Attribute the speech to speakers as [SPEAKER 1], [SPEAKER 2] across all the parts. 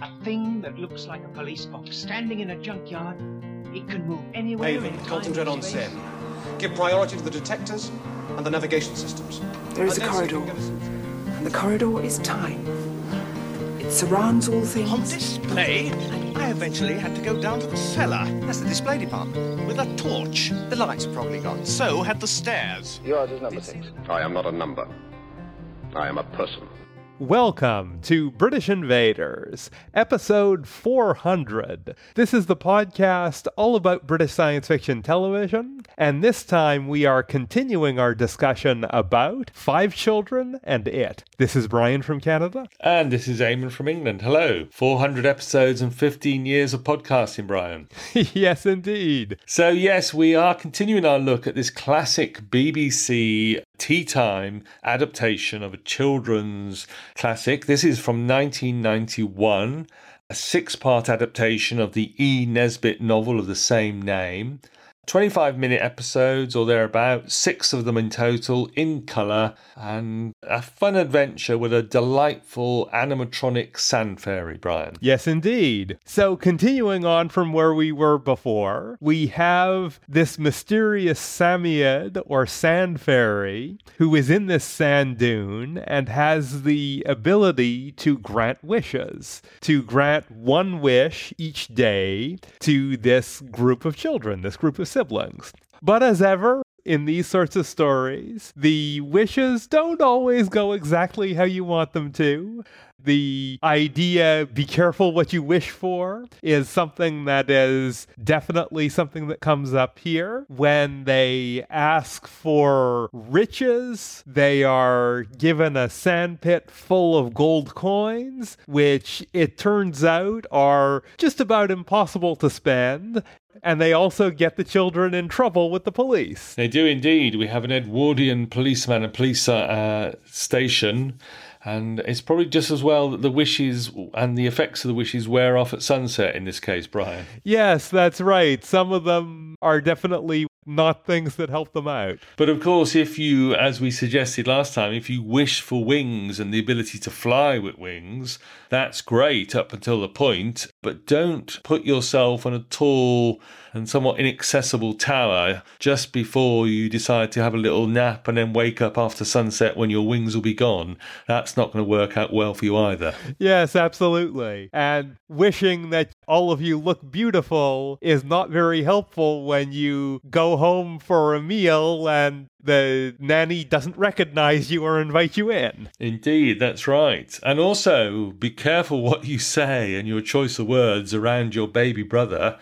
[SPEAKER 1] A thing that looks like a police box standing in a junkyard. It can move anywhere.
[SPEAKER 2] Haven,
[SPEAKER 1] in time
[SPEAKER 2] concentrate on
[SPEAKER 1] space.
[SPEAKER 2] Give priority to the detectors and the navigation systems.
[SPEAKER 3] There is
[SPEAKER 2] And
[SPEAKER 3] a
[SPEAKER 2] then see if you
[SPEAKER 3] corridor.
[SPEAKER 2] can get us-
[SPEAKER 3] And the corridor is time. It surrounds all things.
[SPEAKER 4] On
[SPEAKER 3] things.
[SPEAKER 4] display, I eventually had to go down to the cellar. That's the display department. With a torch. The lights are probably gone. So had the stairs.
[SPEAKER 5] Yours is number six.
[SPEAKER 6] I am not a number. I am a person.
[SPEAKER 7] Welcome to British Invaders, episode 400. This is the podcast all about British science fiction television, and this time we are continuing our discussion about Five Children and It. This is Brian from Canada.
[SPEAKER 8] And this is Eamon from England. Hello. 400 episodes and 15 years of podcasting, Brian.
[SPEAKER 7] yes, indeed.
[SPEAKER 8] So, yes, we are continuing our look at this classic BBC tea time adaptation of a children's classic. This is from 1991, a six part adaptation of the E. Nesbit novel of the same name. 25 minute episodes or thereabout, six of them in total, in colour, and a fun adventure with a delightful animatronic sand fairy, Brian.
[SPEAKER 7] Yes, indeed. So, continuing on from where we were before, we have this mysterious Psammead or sand fairy who is in this sand dune and has the ability to grant wishes, to grant one wish each day to this group of children, this group of siblings. But as ever, in these sorts of stories, the wishes don't always go exactly how you want them to. The idea, be careful what you wish for, is something that is definitely something that comes up here. When they ask for riches, they are given a sandpit full of gold coins, which it turns out are just about impossible to spend. And they also get the children in trouble with the police.
[SPEAKER 8] They do indeed. We have an Edwardian policeman and police uh, station, and it's probably just as well that the wishes and the effects of the wishes wear off at sunset in this case, Brian.
[SPEAKER 7] Yes, that's right. Some of them are definitely not things that help them out.
[SPEAKER 8] But of course, if you, as we suggested last time, if you wish for wings and the ability to fly with wings, that's great up until the point. But don't put yourself on a tall and somewhat inaccessible tower just before you decide to have a little nap and then wake up after sunset when your wings will be gone. That's not going to work out well for you either.
[SPEAKER 7] Yes, absolutely. And wishing that all of you look beautiful is not very helpful when you go home for a meal and the nanny doesn't recognize you or invite you in.
[SPEAKER 8] Indeed, that's right. And also, be careful what you say and your choice of words around your baby brother.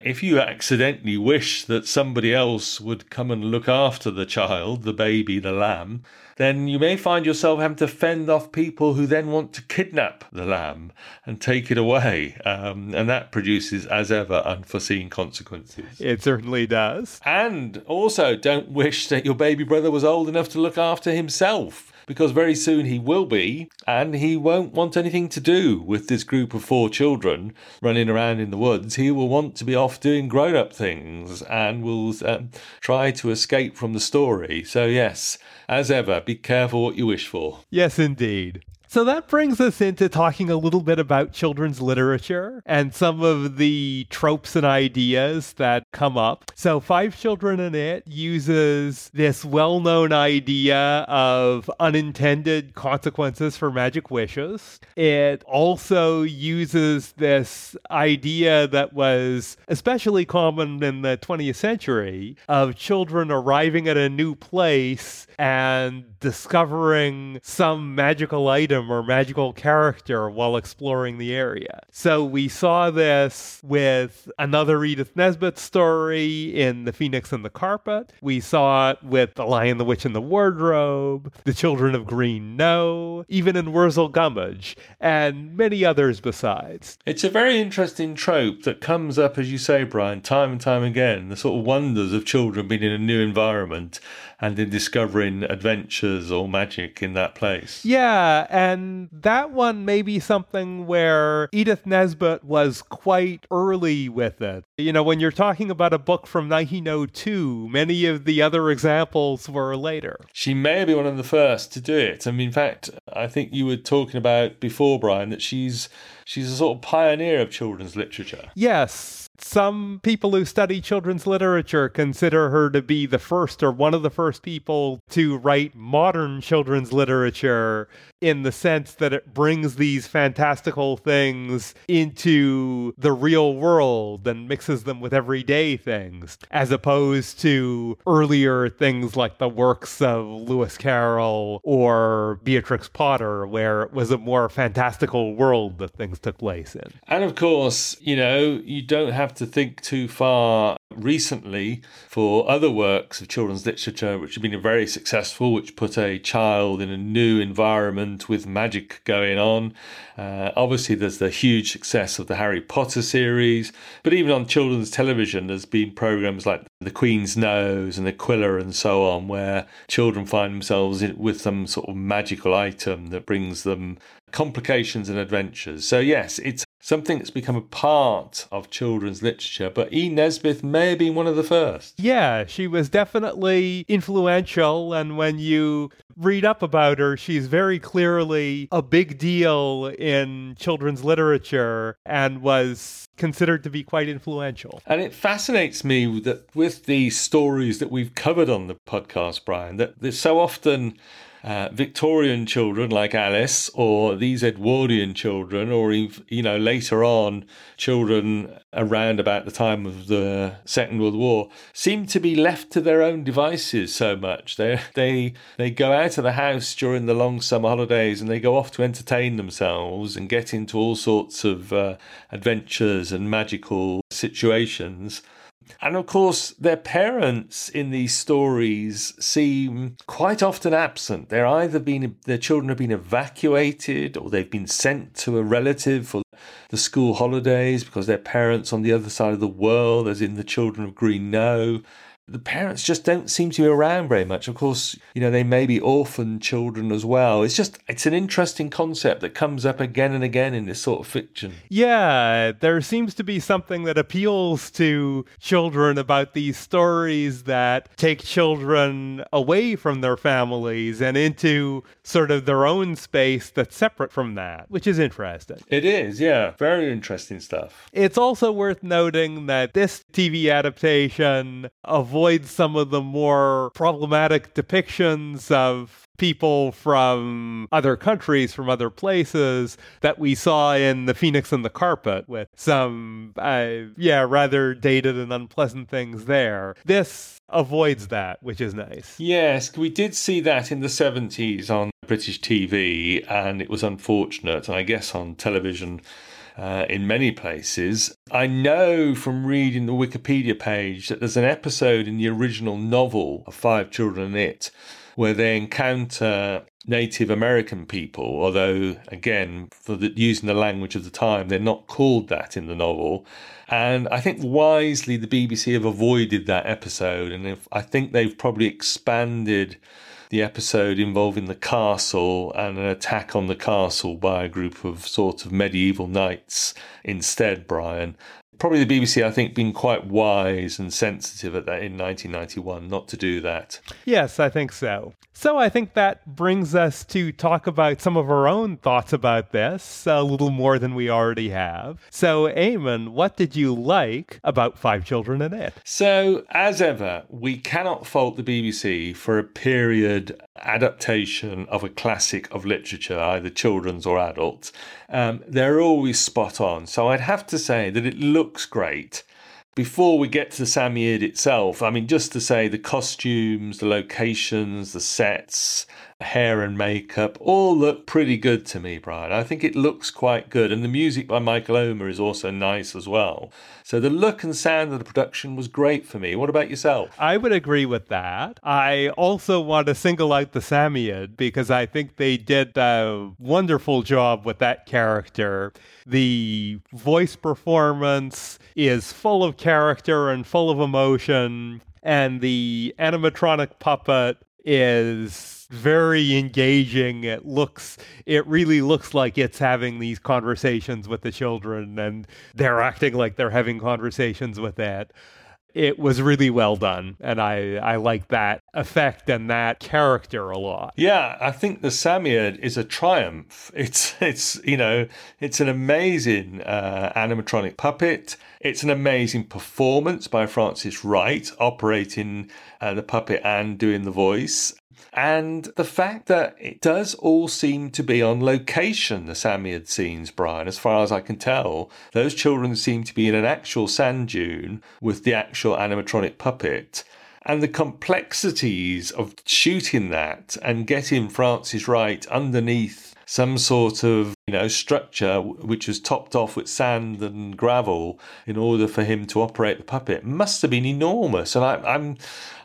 [SPEAKER 8] If you accidentally wish that somebody else would come and look after the child, the baby, the lamb, then you may find yourself having to fend off people who then want to kidnap the lamb and take it away. Um, and that produces, as ever, unforeseen consequences.
[SPEAKER 7] It certainly does.
[SPEAKER 8] And also, don't wish that your baby brother was old enough to look after himself, because very soon he will be, and he won't want anything to do with this group of four children running around in the woods. He will want to be off doing grown up things and will um, try to escape from the story. So, yes, as ever, be careful what you wish for.
[SPEAKER 7] Yes, indeed. So that brings us into talking a little bit about children's literature and some of the tropes and ideas that come up. So, Five Children in It uses this well known idea of unintended consequences for magic wishes. It also uses this idea that was especially common in the 20th century of children arriving at a new place and discovering some magical item or magical character while exploring the area. So we saw this with another Edith Nesbit story in The Phoenix and the Carpet. We saw it with The Lion, the Witch, and the Wardrobe, The Children of Green Knowe, even in Wurzel Gummidge, and many others besides.
[SPEAKER 8] It's a very interesting trope that comes up, as you say, Brian, time and time again. The sort of wonders of children being in a new environment and in discovering adventures or magic in that place.
[SPEAKER 7] Yeah, And that one may be something where Edith Nesbit was quite early with it. You know, when you're talking about a book from 1902, many of the other examples were later.
[SPEAKER 8] She may be one of the first to do it. I mean, in fact, I think you were talking about before, Brian, that she's she's a sort of pioneer of children's literature.
[SPEAKER 7] Yes. Some people who study children's literature consider her to be the first or one of the first people to write modern children's literature in the sense that it brings these fantastical things into the real world and mixes them with everyday things, as opposed to earlier things like the works of Lewis Carroll or Beatrix Potter, where it was a more fantastical world that things took place in.
[SPEAKER 8] And of course, you know, you don't have to think too far recently for other works of children's literature which have been very successful, which put a child in a new environment with magic going on. Uh, obviously, there's the huge success of the Harry Potter series, but even on children's television, there's been programs like The Queen's Nose and The Aquila and so on, where children find themselves with some sort of magical item that brings them complications and adventures. So, yes, it's something that's become a part of children's literature, but E. Nesbit may have been one of the first.
[SPEAKER 7] Yeah, she was definitely influential, and when you read up about her, she's very clearly a big deal in children's literature and was considered to be quite influential.
[SPEAKER 8] And it fascinates me that with the stories that we've covered on the podcast, Brian, that there's so often uh, Victorian children like Alice, or these Edwardian children, or you know later on children around about the time of the Second World War, seem to be left to their own devices so much. They they they go out of the house during the long summer holidays and they go off to entertain themselves and get into all sorts of uh, adventures and magical situations and of course, their parents in these stories seem quite often absent. They're either been their children have been evacuated or they've been sent to a relative for the school holidays because their parents on the other side of the world, as in the children of Green Knowe, the parents just don't seem to be around very much. Of course, you know, they may be orphan children as well. It's just, it's an interesting concept that comes up again and again in this sort of fiction.
[SPEAKER 7] Yeah, there seems to be something that appeals to children about these stories that take children away from their families and into sort of their own space that's separate from that, which is interesting.
[SPEAKER 8] It is, yeah. Very interesting stuff.
[SPEAKER 7] It's also worth noting that this TV adaptation of avoid some of the more problematic depictions of people from other countries, from other places that we saw in The Phoenix and the Carpet with some, uh, yeah, rather dated and unpleasant things there. This avoids that, which is nice.
[SPEAKER 8] Yes, we did see that in the 70s on British TV, and it was unfortunate. And I guess on television, uh, in many places. I know from reading the Wikipedia page that there's an episode in the original novel of Five Children and It where they encounter Native American people, although, again, for the, using the language of the time, they're not called that in the novel. And I think wisely the BBC have avoided that episode, and if, I think they've probably expanded the episode involving the castle and an attack on the castle by a group of sort of medieval knights instead, Brian probably the BBC, I think, been quite wise and sensitive at that in 1991 not to do that.
[SPEAKER 7] Yes, I think so. So I think that brings us to talk about some of our own thoughts about this, a little more than we already have. So, Eamon, what did you like about Five Children and It?
[SPEAKER 8] So, as ever, we cannot fault the BBC for a period adaptation of a classic of literature, either children's or adult. Um, they're always spot on. So, I'd have to say that it looks great before we get to the Psammead itself, I mean, just to say the costumes, the locations, the sets, hair and makeup all look pretty good to me, Brian. I think it looks quite good. And the music by Michael Omer is also nice as well. So the look and sound of the production was great for me. What about yourself?
[SPEAKER 7] I would agree with that. I also want to single out the Psammead because I think they did a wonderful job with that character. The voice performance is full of character and full of emotion and the animatronic puppet is very engaging. It looks, it really looks like it's having these conversations with the children and they're acting like they're having conversations with it. It was really well done, and I, I like that effect and that character a lot.
[SPEAKER 8] Yeah, I think the Psammead is a triumph. It's it's you know it's an amazing uh, animatronic puppet. It's an amazing performance by Francis Wright operating uh, the puppet and doing the voice. And the fact that it does all seem to be on location, the Psammead scenes, Brian, as far as I can tell. Those children seem to be in an actual sand dune with the actual animatronic puppet. And the complexities of shooting that and getting Francis Wright underneath some sort of you know structure which was topped off with sand and gravel in order for him to operate the puppet must have been enormous and I, i'm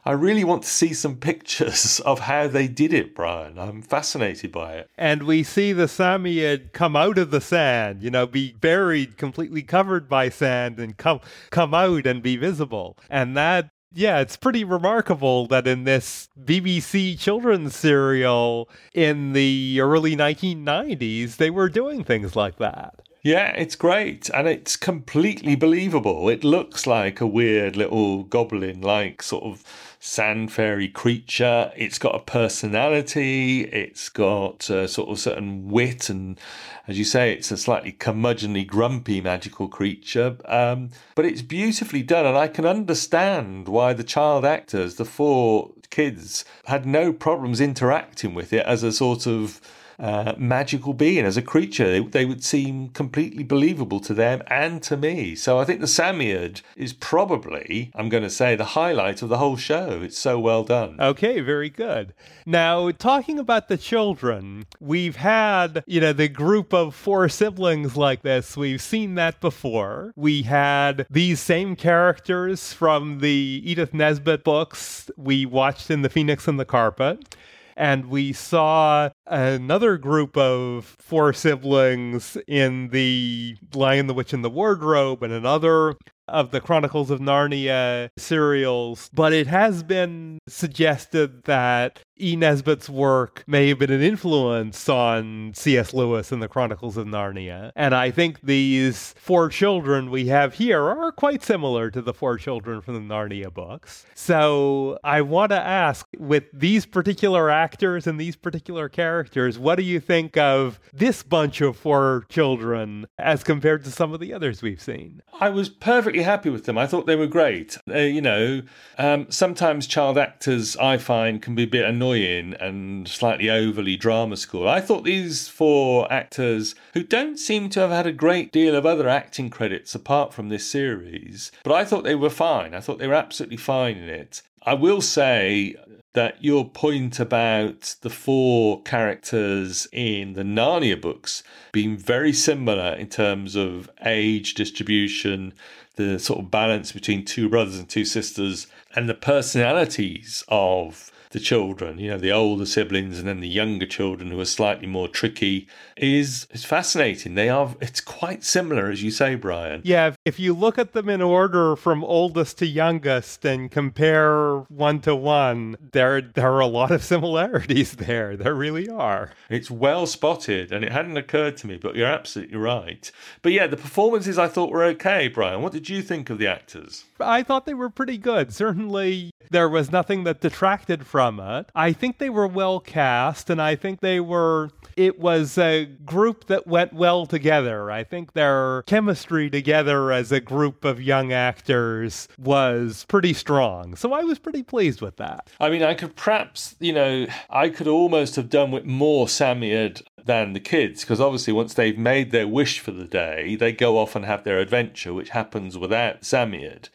[SPEAKER 8] I really want to see some pictures of how they did it, Brian. I'm fascinated by it.
[SPEAKER 7] And we see the Psammead come out of the sand, you know, be buried, completely covered by sand, and come come out and be visible. And that yeah, it's pretty remarkable that in this BBC children's serial in the early 1990s, they were doing things like that.
[SPEAKER 8] Yeah, it's great and it's completely believable. It looks like a weird little goblin like sort of sand fairy creature. It's got a personality. It's got a sort of certain wit, and as you say, it's a slightly curmudgeonly, grumpy magical creature. Um, but it's beautifully done, and I can understand why the child actors, the four kids, had no problems interacting with it as a sort of uh, magical being, as a creature. They, they, would seem completely believable to them and to me. So I think the Psammead is probably, I'm going to say, the highlight of the whole show. It's so well done.
[SPEAKER 7] Okay, very good. Now, talking about the children, we've had, you know, the group of four siblings like this. We've seen that before. We had these same characters from the Edith Nesbit books we watched in The Phoenix and the Carpet and we saw another group of four siblings in the Lion, the Witch, and the Wardrobe, and another of the Chronicles of Narnia serials, but it has been suggested that E. Nesbit's work may have been an influence on C.S. Lewis and the Chronicles of Narnia. And I think these four children we have here are quite similar to the four children from the Narnia books. So I want to ask with these particular actors and these particular characters, what do you think of this bunch of four children as compared to some of the others we've seen?
[SPEAKER 8] I was perfectly happy with them. I thought they were great. Uh, you know, um, sometimes child actors I find can be a bit annoying and slightly overly drama school. I thought these four actors, who don't seem to have had a great deal of other acting credits apart from this series, but I thought they were fine. I thought they were absolutely fine in it. I will say that your point about the four characters in the Narnia books being very similar in terms of age distribution, the sort of balance between two brothers and two sisters, and the personalities of the children, you know, the older siblings and then the younger children who are slightly more tricky is is fascinating. They are it's quite similar as you say, Brian.
[SPEAKER 7] Yeah, if you look at them in order from oldest to youngest and compare one to one, there there are a lot of similarities there. There really are.
[SPEAKER 8] It's well spotted and it hadn't occurred to me, but you're absolutely right. But yeah, the performances I thought were okay, Brian. What did you think of the actors?
[SPEAKER 7] I thought they were pretty good. Certainly there was nothing that detracted from it. I think they were well cast, and I think they were. It was a group that went well together. I think their chemistry together as a group of young actors was pretty strong. So I was pretty pleased with that.
[SPEAKER 8] I mean, I could perhaps, you know, I could almost have done with more Psammead than the kids because obviously once they've made their wish for the day they go off and have their adventure which happens without Psammead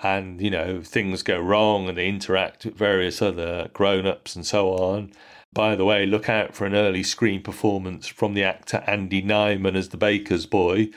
[SPEAKER 8] and you know things go wrong and they interact with various other grown-ups and so on. By the way look out for an early screen performance from the actor andy nyman as the baker's boy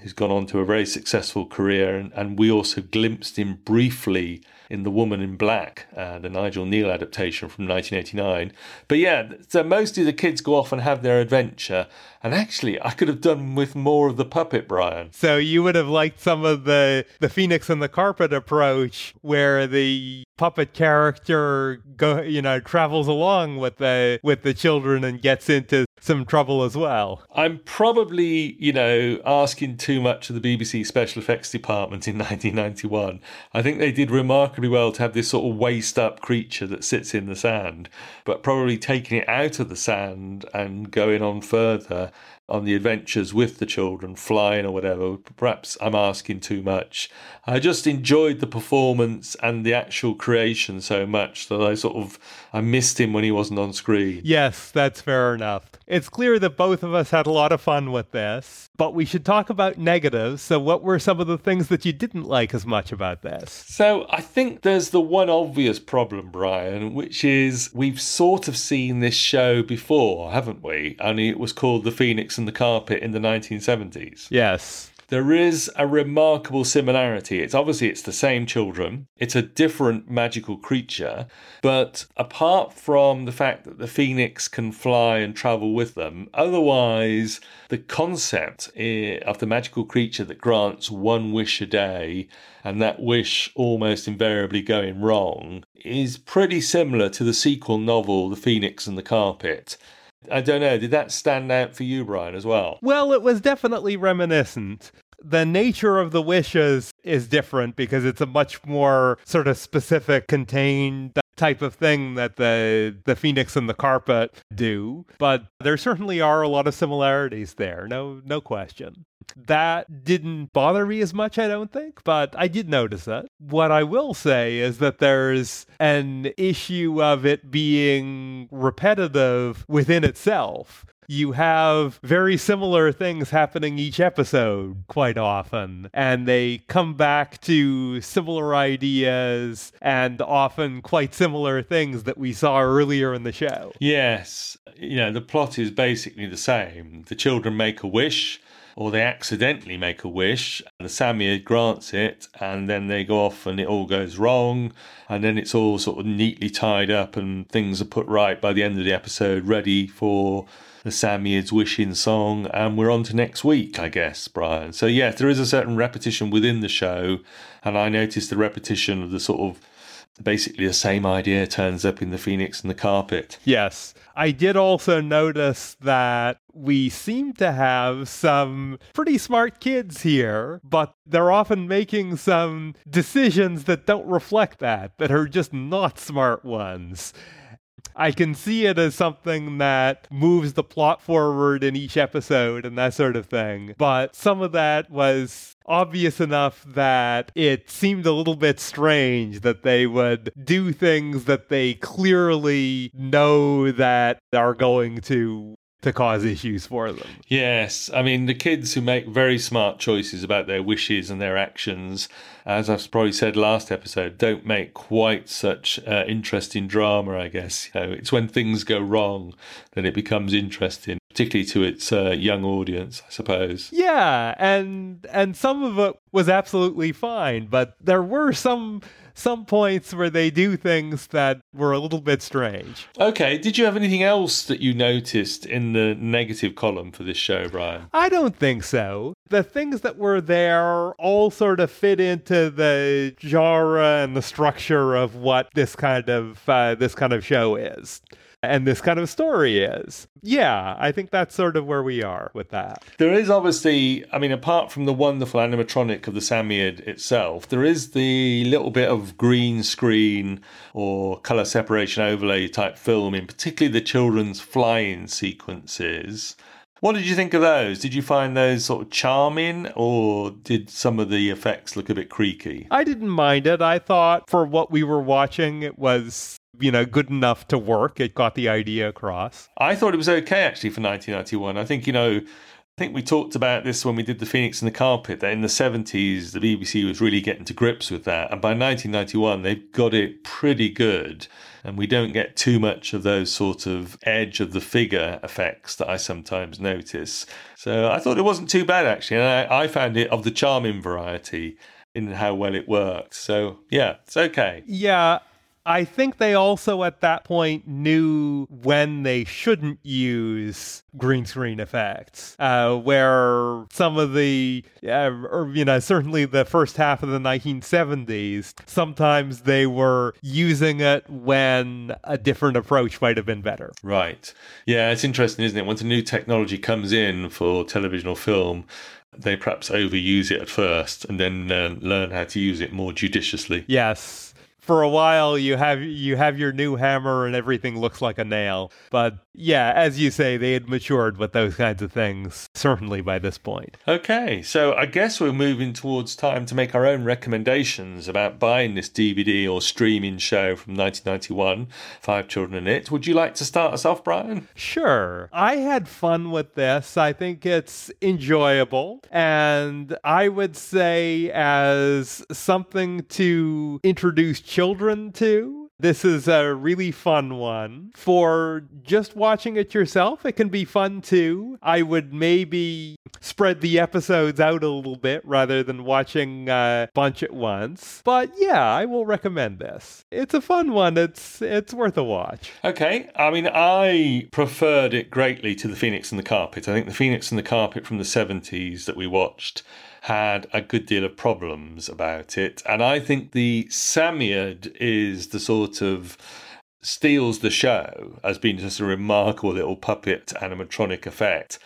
[SPEAKER 8] who's gone on to a very successful career and, and we also glimpsed him briefly in The Woman in Black, uh, the Nigel Kneale adaptation from 1989. But yeah, so mostly the kids go off and have their adventure. And actually, I could have done with more of the puppet, Brian.
[SPEAKER 7] So you would have liked some of the the Phoenix and the Carpet approach, where the puppet character go, you know, travels along with the with the children and gets into some trouble as well.
[SPEAKER 8] I'm probably, you know, asking too much of the BBC special effects department in 1991. I think they did remarkably well to have this sort of waist up creature that sits in the sand, but probably taking it out of the sand and going on further on the adventures with the children, flying or whatever. Perhaps I'm asking too much. I just enjoyed the performance and the actual creation so much that I sort of I missed him when he wasn't on screen.
[SPEAKER 7] Yes, that's fair enough. It's clear that both of us had a lot of fun with this, but we should talk about negatives. So, what were some of the things that you didn't like as much about this?
[SPEAKER 8] So, I think there's the one obvious problem, Brian, which is we've sort of seen this show before, haven't we? Only it was called The Phoenix and the Carpet in the 1970s.
[SPEAKER 7] Yes.
[SPEAKER 8] There is a remarkable similarity. It's obviously it's the same children. It's a different magical creature, but apart from the fact that the phoenix can fly and travel with them, otherwise the concept eh, of the magical creature that grants one wish a day and that wish almost invariably going wrong is pretty similar to the sequel novel The Phoenix and the Carpet. I don't know. Did that stand out for you, Brian, as well?
[SPEAKER 7] Well, it was definitely reminiscent. The nature of the wishes is different because it's a much more sort of specific, contained type of thing that the the phoenix and the carpet do but there certainly are a lot of similarities there no no question that didn't bother me as much i don't think but i did notice that. what i will say is that there's an issue of it being repetitive within itself you have very similar things happening each episode quite often, and they come back to similar ideas and often quite similar things that we saw earlier in the show.
[SPEAKER 8] Yes. You know, the plot is basically the same. The children make a wish. Or they accidentally make a wish, and the Psammead grants it, and then they go off and it all goes wrong, and then it's all sort of neatly tied up, and things are put right by the end of the episode, ready for the Psammead's wishing song, and we're on to next week, I guess, Brian. So, yeah, there is a certain repetition within the show, and I noticed the repetition of the sort of basically the same idea turns up in the Phoenix and the carpet.
[SPEAKER 7] Yes. I did also notice that we seem to have some pretty smart kids here, but they're often making some decisions that don't reflect that, that are just not smart ones. I can see it as something that moves the plot forward in each episode and that sort of thing. But some of that was obvious enough that it seemed a little bit strange that they would do things that they clearly know that are going to to cause issues for them.
[SPEAKER 8] Yes, I mean the kids who make very smart choices about their wishes and their actions, as I've probably said last episode, don't make quite such uh, interesting drama. I guess you know, it's when things go wrong that it becomes interesting, particularly to its uh, young audience, I suppose.
[SPEAKER 7] Yeah, and and some of it was absolutely fine, but there were some some points where they do things that were a little bit strange.
[SPEAKER 8] Okay, did you have anything else that you noticed in the negative column for this show, Brian?
[SPEAKER 7] I don't think so. The things that were there all sort of fit into the genre and the structure of what this kind of uh, this kind of show is and this kind of story is. Yeah, I think that's sort of where we are with that.
[SPEAKER 8] There is obviously, I mean, apart from the wonderful animatronic of the Psammead itself, there is the little bit of green screen or color separation overlay type film, in particularly the children's flying sequences. What did you think of those? Did you find those sort of charming or did some of the effects look a bit creaky?
[SPEAKER 7] I didn't mind it. I thought for what we were watching, it was you know, good enough to work. It got the idea across.
[SPEAKER 8] I thought it was okay actually for 1991. I think, you know, I think we talked about this when we did the Phoenix and the Carpet, that in the 70s, the BBC was really getting to grips with that. And by 1991, they've got it pretty good. And we don't get too much of those sort of edge of the figure effects that I sometimes notice. So I thought it wasn't too bad, actually. And I, I found it of the charming variety. in how well it worked. So, yeah, it's okay.
[SPEAKER 7] Yeah, I think they also at that point knew when they shouldn't use green screen effects, uh, where some of the, uh, or, you know, certainly the first half of the 1970s, sometimes they were using it when a different approach might have been better.
[SPEAKER 8] Right. Yeah, it's interesting, isn't it? Once a new technology comes in for television or film, they perhaps overuse it at first and then uh, learn how to use it more judiciously.
[SPEAKER 7] Yes for a while you have you have your new hammer and everything looks like a nail. But yeah, as you say, they had matured with those kinds of things certainly by this point.
[SPEAKER 8] Okay, so I guess we're moving towards time to make our own recommendations about buying this DVD or streaming show from 1991, Five Children in It. Would you like to start us off, Brian?
[SPEAKER 7] Sure. I had fun with this. I think it's enjoyable, and I would say as something to introduce children to. This is a really fun one. For just watching it yourself, it can be fun too. I would maybe spread the episodes out a little bit rather than watching a bunch at once. But yeah, I will recommend this. It's a fun one. It's it's worth a watch.
[SPEAKER 8] Okay. I mean, I preferred it greatly to The Phoenix and the Carpet. I think The Phoenix and the Carpet from the 70s that we watched had a good deal of problems about it. And I think the Psammead is the sort of steals the show as being just a remarkable little puppet animatronic effect.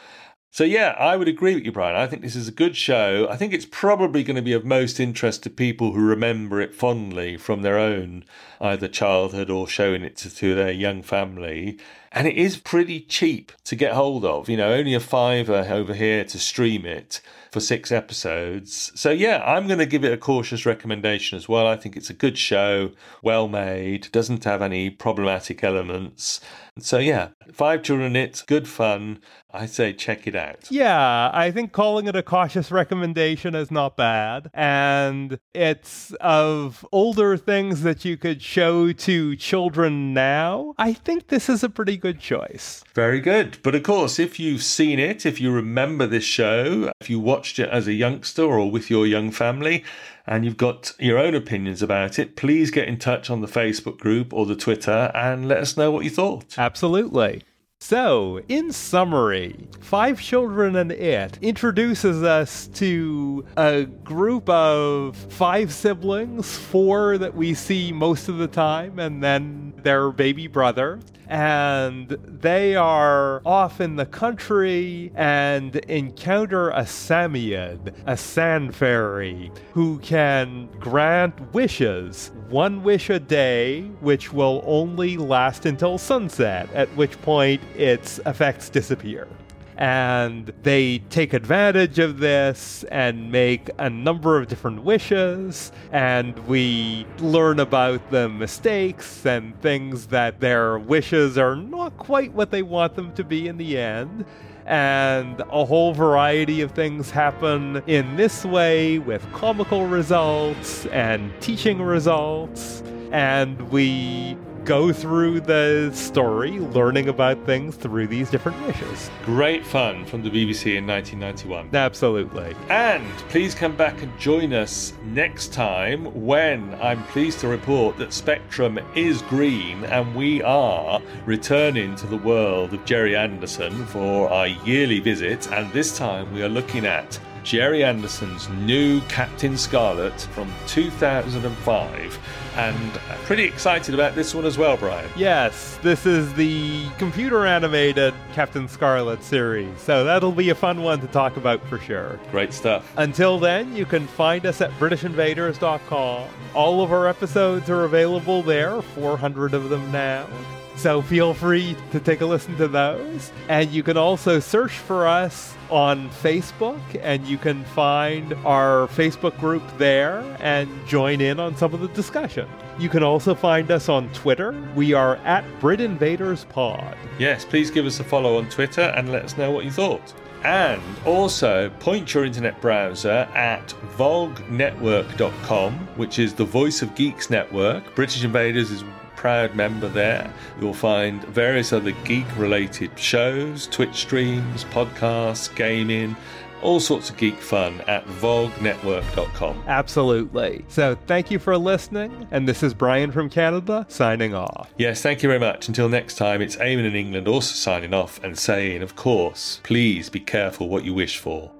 [SPEAKER 8] So, yeah, I would agree with you, Brian. I think this is a good show. I think it's probably going to be of most interest to people who remember it fondly from their own either childhood or showing it to, to their young family. And it is pretty cheap to get hold of. You know, only a fiver over here to stream it for six episodes. So, yeah, I'm going to give it a cautious recommendation as well. I think it's a good show, well made, doesn't have any problematic elements. So, yeah, Five Children it's good fun. I say check it out.
[SPEAKER 7] Yeah, I think calling it a cautious recommendation is not bad. And it's of older things that you could show to children now. I think this is a pretty good choice.
[SPEAKER 8] Very good. But of course, if you've seen it, if you remember this show, if you watched it as a youngster or with your young family, and you've got your own opinions about it, please get in touch on the Facebook group or the Twitter and let us know what you thought.
[SPEAKER 7] Absolutely. So, in summary, Five Children and It introduces us to a group of five siblings, four that we see most of the time, and then their baby brother. And they are off in the country and encounter a Psammead, a sand fairy, who can grant wishes, one wish a day, which will only last until sunset, at which point its effects disappear. And they take advantage of this and make a number of different wishes. And we learn about the mistakes and things that their wishes are not quite what they want them to be in the end and a whole variety of things happen in this way with comical results and teaching results. And we go through the story, learning about things through these different wishes.
[SPEAKER 8] Great fun from the BBC in 1991.
[SPEAKER 7] Absolutely.
[SPEAKER 8] And please come back and join us next time when I'm pleased to report that Spectrum is green and we are returning to the world of Gerry Anderson for our yearly visit. And this time we are looking at Gerry Anderson's new Captain Scarlet from 2005 and pretty excited about this one as well, Brian.
[SPEAKER 7] Yes, this is the computer animated Captain Scarlet series, so that'll be a fun one to talk about for sure.
[SPEAKER 8] Great stuff.
[SPEAKER 7] Until then, you can find us at BritishInvaders.com. All of our episodes are available there, 400 of them now. So feel free to take a listen to those. And you can also search for us on Facebook, and you can find our Facebook group there and join in on some of the discussion. You can also find us on Twitter. We are at Brit Invaders Pod.
[SPEAKER 8] Yes, please give us a follow on Twitter and let us know what you thought. And also point your internet browser at vognetwork.com, which is the Voice of Geeks network. British Invaders is proud member there. You'll find various other geek related shows, Twitch streams, podcasts, gaming, all sorts of geek fun at vognetwork.com.
[SPEAKER 7] Absolutely. So thank you for listening. And this is Brian from Canada signing off.
[SPEAKER 8] Yes, thank you very much. Until next time, it's Eamon in England also signing off and saying, of course, please be careful what you wish for.